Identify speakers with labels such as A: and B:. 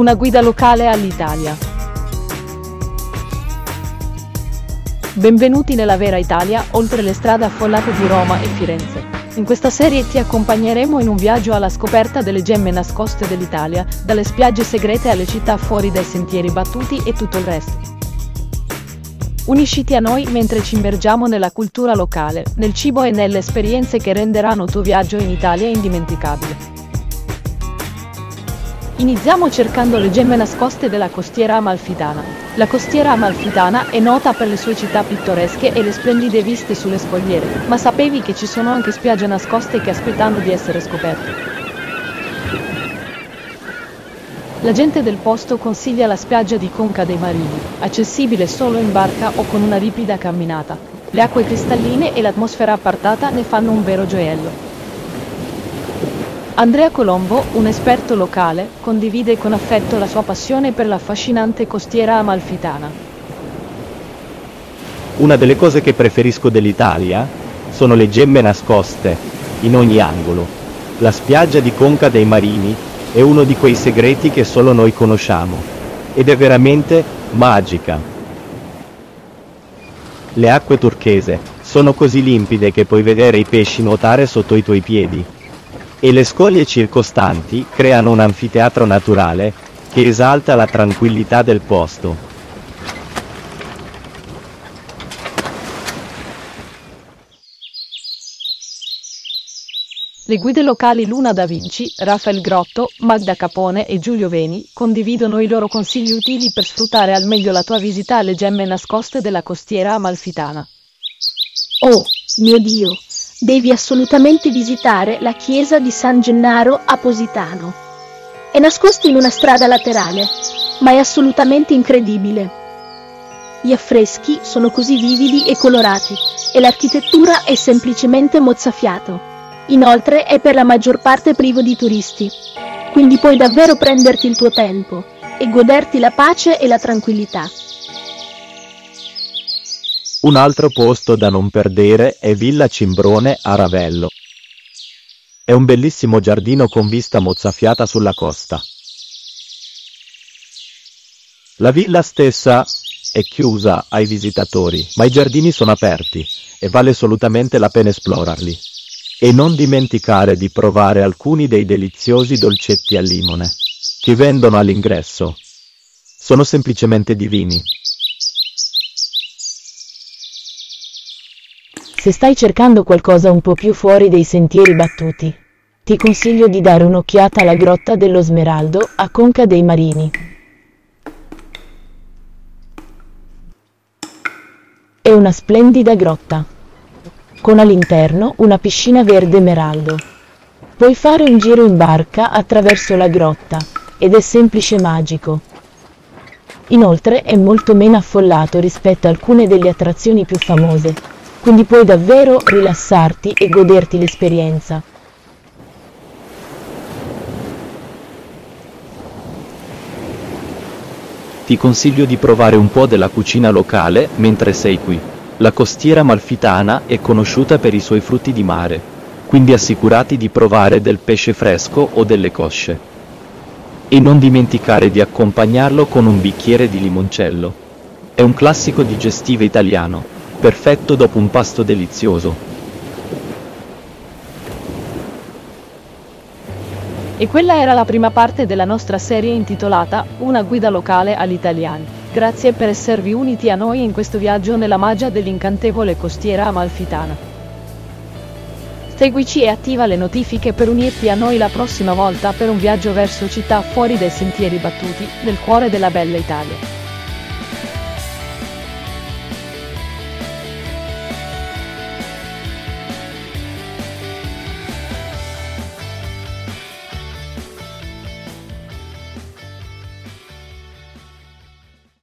A: una guida locale all'Italia. Benvenuti nella vera Italia, oltre le strade affollate di Roma e Firenze. In questa serie ti accompagneremo in un viaggio alla scoperta delle gemme nascoste dell'Italia, dalle spiagge segrete alle città fuori dai sentieri battuti e tutto il resto. Unisciti a noi mentre ci immergiamo nella cultura locale, nel cibo e nelle esperienze che renderanno il tuo viaggio in Italia indimenticabile. Iniziamo cercando le gemme nascoste della costiera amalfitana. La costiera amalfitana è nota per le sue città pittoresche e le splendide viste sulle scogliere, ma sapevi che ci sono anche spiagge nascoste che aspettano di essere scoperte? La gente del posto consiglia la spiaggia di Conca dei Marini, accessibile solo in barca o con una ripida camminata. Le acque cristalline e l'atmosfera appartata ne fanno un vero gioiello. Andrea Colombo, un esperto locale, condivide con affetto la sua passione per l'affascinante costiera amalfitana.
B: Una delle cose che preferisco dell'Italia sono le gemme nascoste, in ogni angolo. La spiaggia di Conca dei Marini è uno di quei segreti che solo noi conosciamo ed è veramente magica. Le acque turchese sono così limpide che puoi vedere i pesci nuotare sotto i tuoi piedi e le scoglie circostanti creano un anfiteatro naturale che esalta la tranquillità del posto.
A: Le guide locali Luna da Vinci, Rafael Grotto, Magda Capone e Giulio Veni condividono i loro consigli utili per sfruttare al meglio la tua visita alle gemme nascoste della costiera amalfitana.
C: Oh, mio Dio, devi assolutamente visitare la chiesa di San Gennaro a Positano. È nascosta in una strada laterale, ma è assolutamente incredibile. Gli affreschi sono così vividi e colorati e l'architettura è semplicemente mozzafiato. Inoltre è per la maggior parte privo di turisti, quindi puoi davvero prenderti il tuo tempo e goderti la pace e la tranquillità.
B: Un altro posto da non perdere è Villa Cimbrone a Ravello. È un bellissimo giardino con vista mozzafiata sulla costa. La villa stessa è chiusa ai visitatori, ma i giardini sono aperti e vale assolutamente la pena esplorarli. E non dimenticare di provare alcuni dei deliziosi dolcetti al limone, che vendono all'ingresso. Sono semplicemente divini.
D: Se stai cercando qualcosa un po' più fuori dei sentieri battuti, ti consiglio di dare un'occhiata alla Grotta dello Smeraldo a Conca dei Marini. È una splendida grotta con all'interno una piscina verde emeraldo. Puoi fare un giro in barca attraverso la grotta ed è semplice magico. Inoltre è molto meno affollato rispetto a alcune delle attrazioni più famose, quindi puoi davvero rilassarti e goderti l'esperienza.
B: Ti consiglio di provare un po' della cucina locale mentre sei qui. La costiera amalfitana è conosciuta per i suoi frutti di mare, quindi assicurati di provare del pesce fresco o delle cosce. E non dimenticare di accompagnarlo con un bicchiere di limoncello. È un classico digestivo italiano, perfetto dopo un pasto delizioso.
A: E quella era la prima parte della nostra serie intitolata Una guida locale agli italiani. Grazie per esservi uniti a noi in questo viaggio nella magia dell'incantevole costiera amalfitana. Seguici e attiva le notifiche per unirti a noi la prossima volta per un viaggio verso città fuori dai sentieri battuti, nel cuore della bella Italia.